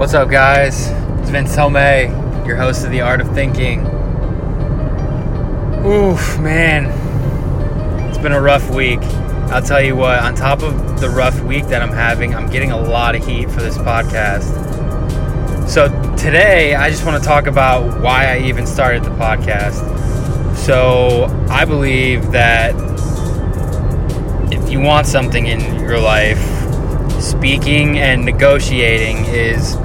What's up, guys? It's Vince Tomei, your host of The Art of Thinking. Oof, man. It's been a rough week. I'll tell you what, on top of the rough week that I'm having, I'm getting a lot of heat for this podcast. So, today, I just want to talk about why I even started the podcast. So, I believe that if you want something in your life, speaking and negotiating is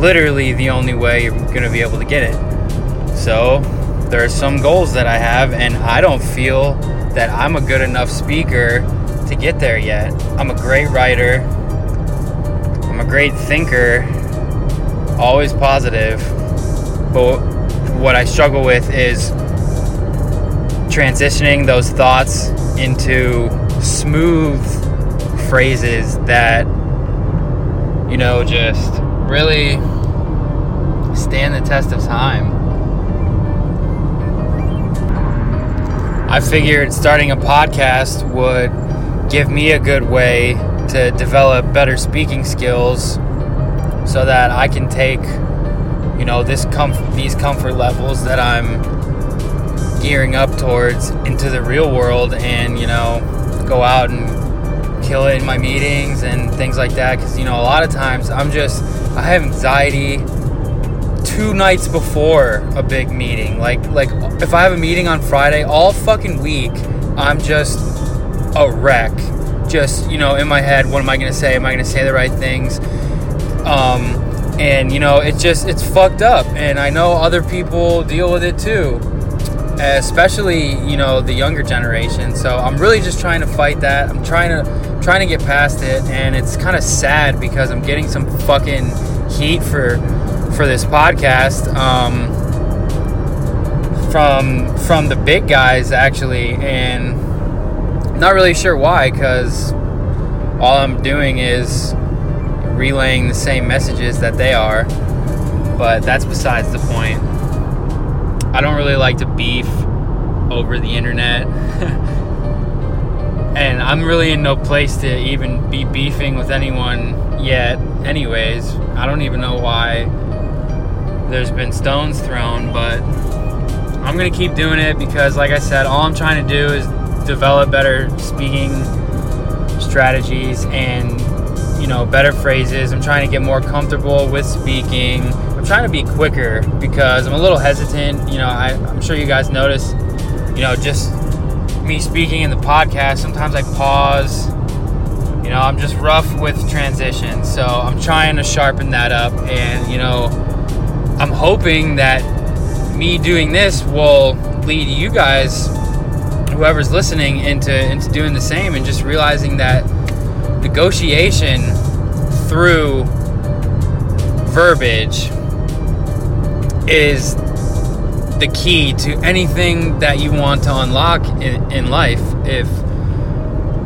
literally the only way you're going to be able to get it. So, there are some goals that I have, and I don't feel that I'm a good enough speaker to get there yet. I'm a great writer, I'm a great thinker, always positive, but what I struggle with is transitioning those thoughts into smooth phrases that, you know, just really stand the test of time. I figured starting a podcast would give me a good way to develop better speaking skills so that I can take you know this comfort these comfort levels that I'm gearing up towards into the real world and you know go out and kill it in my meetings and things like that cuz you know a lot of times I'm just I have anxiety two nights before a big meeting like like if I have a meeting on Friday all fucking week I'm just a wreck. Just, you know, in my head, what am I to say? Am I to say the right things? Um, and, you know, it's just, it's fucked up. And I know other people deal with it too, especially, you know, the younger generation. So I'm really just trying to fight that. I'm trying to, trying to get past it. And it's kind of sad because I'm getting some fucking heat for, for this podcast. Um, from from the big guys actually and not really sure why, because all I'm doing is relaying the same messages that they are, but that's besides the point. I don't really like to beef over the internet. and I'm really in no place to even be beefing with anyone yet, anyways. I don't even know why there's been stones thrown, but I'm gonna keep doing it because, like I said, all I'm trying to do is develop better speaking strategies and you know better phrases. I'm trying to get more comfortable with speaking. I'm trying to be quicker because i'm a little hesitant. You know I, i'm sure you guys notice you know just me speaking in the podcast sometimes i pause. You know i'm just rough with transitions. So i'm trying to sharpen that up and you know i'm hoping that me doing this will lead you guys whoever's listening into into doing the same and just realizing that negotiation through verbiage is the key to anything that you want to unlock in, in life. If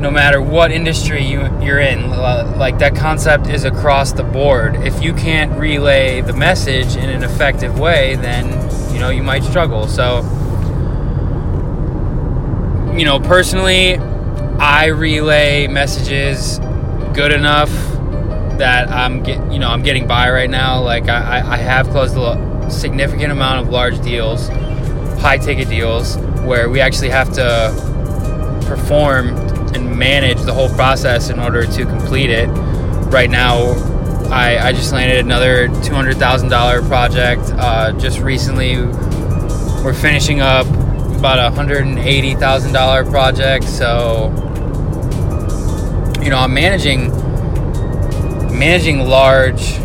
no matter what industry you, you're in uh, like that concept is across the board if you can't relay the message in an effective way then you know you might struggle so you know, personally, I relay messages good enough that I'm get, you know, I'm getting by right now. Like I, I have closed a significant amount of large deals, high ticket deals, where we actually have to perform and manage the whole process in order to complete it. Right now, I, I just landed another $200,000 project. Uh, just recently, we're finishing up about a hundred and eighty thousand dollar project. So, you know, I'm managing managing large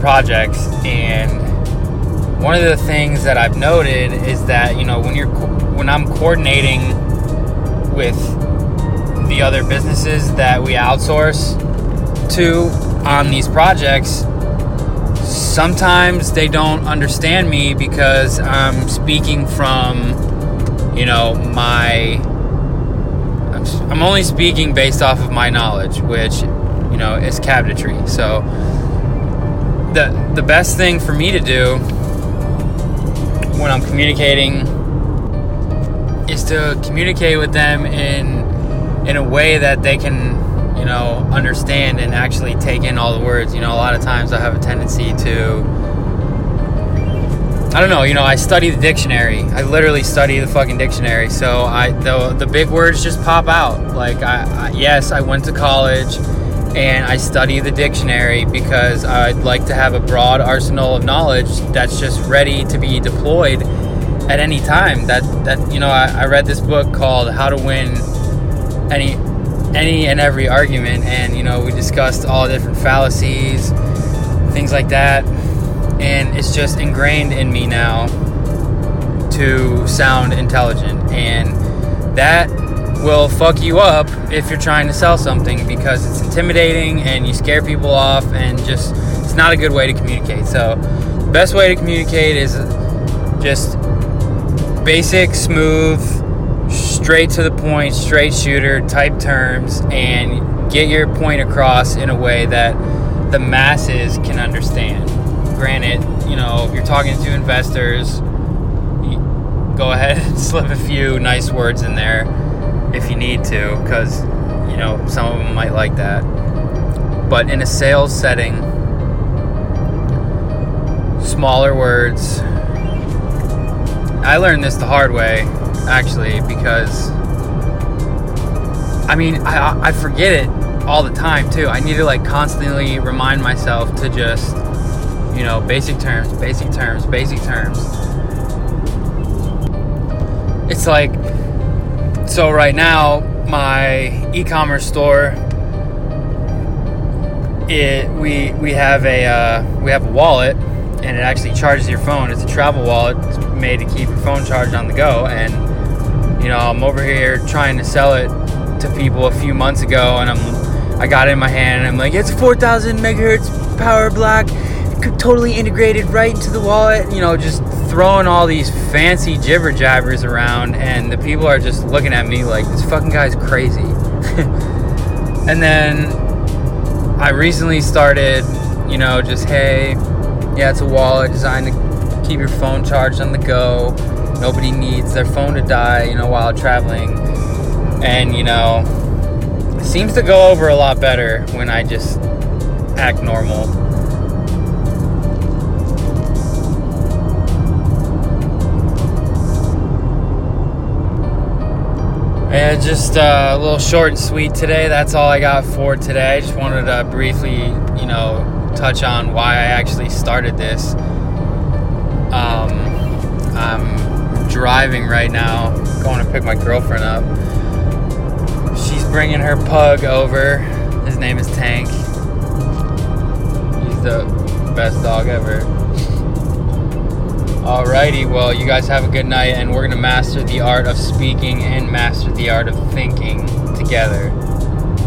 projects, and one of the things that I've noted is that you know when you're when I'm coordinating with the other businesses that we outsource to on these projects sometimes they don't understand me because I'm speaking from, you know, my. I'm only speaking based off of my knowledge, which, you know, is cabinetry. So, the the best thing for me to do when I'm communicating is to communicate with them in in a way that they can, you know, understand and actually take in all the words. You know, a lot of times I have a tendency to. I don't know, you know, I study the dictionary. I literally study the fucking dictionary. So I the the big words just pop out. Like I, I yes, I went to college and I study the dictionary because I'd like to have a broad arsenal of knowledge that's just ready to be deployed at any time. That that you know, I, I read this book called How to Win Any Any and Every Argument, and you know, we discussed all different fallacies, things like that, and it's just ingrained in me now to sound intelligent, and that will fuck you up if you're trying to sell something because it's intimidating and you scare people off and just it's not a good way to communicate. So, the best way to communicate is just basic, smooth, straight to the point, straight shooter type terms and get your point across in a way that the masses can understand. Granted, you know, if you're talking to investors, go ahead and slip a few nice words in there if you need to, because you know some of them might like that. But in a sales setting, smaller words, I learned this the hard way, actually, because I mean, I, I forget it all the time too. I need to like constantly remind myself to just, you know, basic terms, basic terms, basic terms. It's like, so right now, my e-commerce store, it we we have a uh, we have a wallet and it actually charges your phone. It's a travel wallet. It's made to keep your phone charged on the go. And you know, I'm over here trying to sell it to people a few months ago, and I'm I got it in my hand, and I'm like, it's a 4,000 megahertz power block, totally integrated right into the wallet. You know, just throwing all these fancy jibber jabbers around, and the people are just looking at me like this fucking guy's crazy. and then I recently started, you know, just hey yeah, it's a wallet designed to keep your phone charged on the go. Nobody needs their phone to die, you know, while traveling. And, you know, it seems to go over a lot better when I just act normal. Yeah, just uh, a little short and sweet today. That's all I got for today. I just wanted to briefly, you know, touch on why I actually started this. Um, I'm driving right now, going to pick my girlfriend up. She's bringing her pug over. His name is Tank. He's the best dog ever. Alrighty, well, you guys have a good night, and we're gonna master the art of speaking and master the art of thinking together.